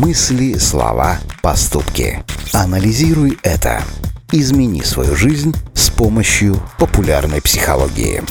Мысли, слова, поступки. Анализируй это. Измени свою жизнь с помощью популярной психологии.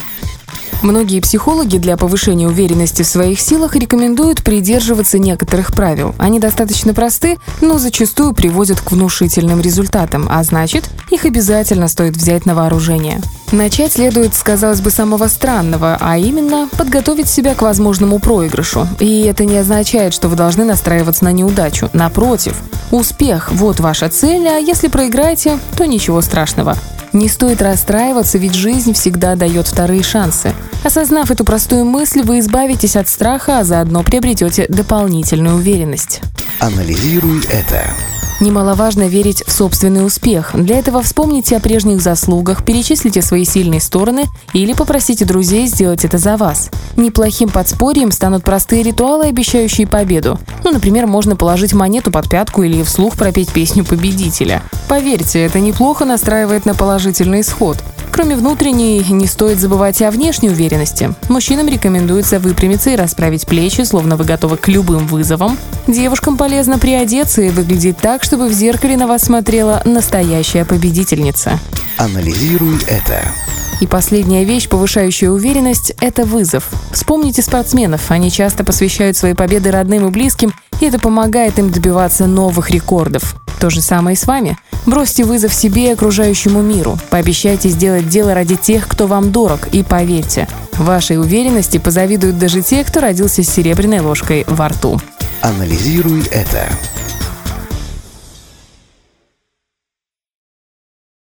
Многие психологи для повышения уверенности в своих силах рекомендуют придерживаться некоторых правил. Они достаточно просты, но зачастую приводят к внушительным результатам, а значит, их обязательно стоит взять на вооружение. Начать следует с, казалось бы, самого странного, а именно подготовить себя к возможному проигрышу. И это не означает, что вы должны настраиваться на неудачу. Напротив, успех – вот ваша цель, а если проиграете, то ничего страшного. Не стоит расстраиваться, ведь жизнь всегда дает вторые шансы. Осознав эту простую мысль, вы избавитесь от страха, а заодно приобретете дополнительную уверенность. Анализируй это. Немаловажно верить в собственный успех. Для этого вспомните о прежних заслугах, перечислите свои сильные стороны или попросите друзей сделать это за вас. Неплохим подспорьем станут простые ритуалы, обещающие победу. Ну, например, можно положить монету под пятку или вслух пропеть песню победителя. Поверьте, это неплохо настраивает на положительный исход. Кроме внутренней, не стоит забывать и о внешней уверенности. Мужчинам рекомендуется выпрямиться и расправить плечи, словно вы готовы к любым вызовам. Девушкам полезно приодеться и выглядеть так, чтобы в зеркале на вас смотрела настоящая победительница. Анализируй это. И последняя вещь, повышающая уверенность – это вызов. Вспомните спортсменов. Они часто посвящают свои победы родным и близким, и это помогает им добиваться новых рекордов. То же самое и с вами. Бросьте вызов себе и окружающему миру. Пообещайте сделать дело ради тех, кто вам дорог, и поверьте, вашей уверенности позавидуют даже те, кто родился с серебряной ложкой во рту. Анализируй это.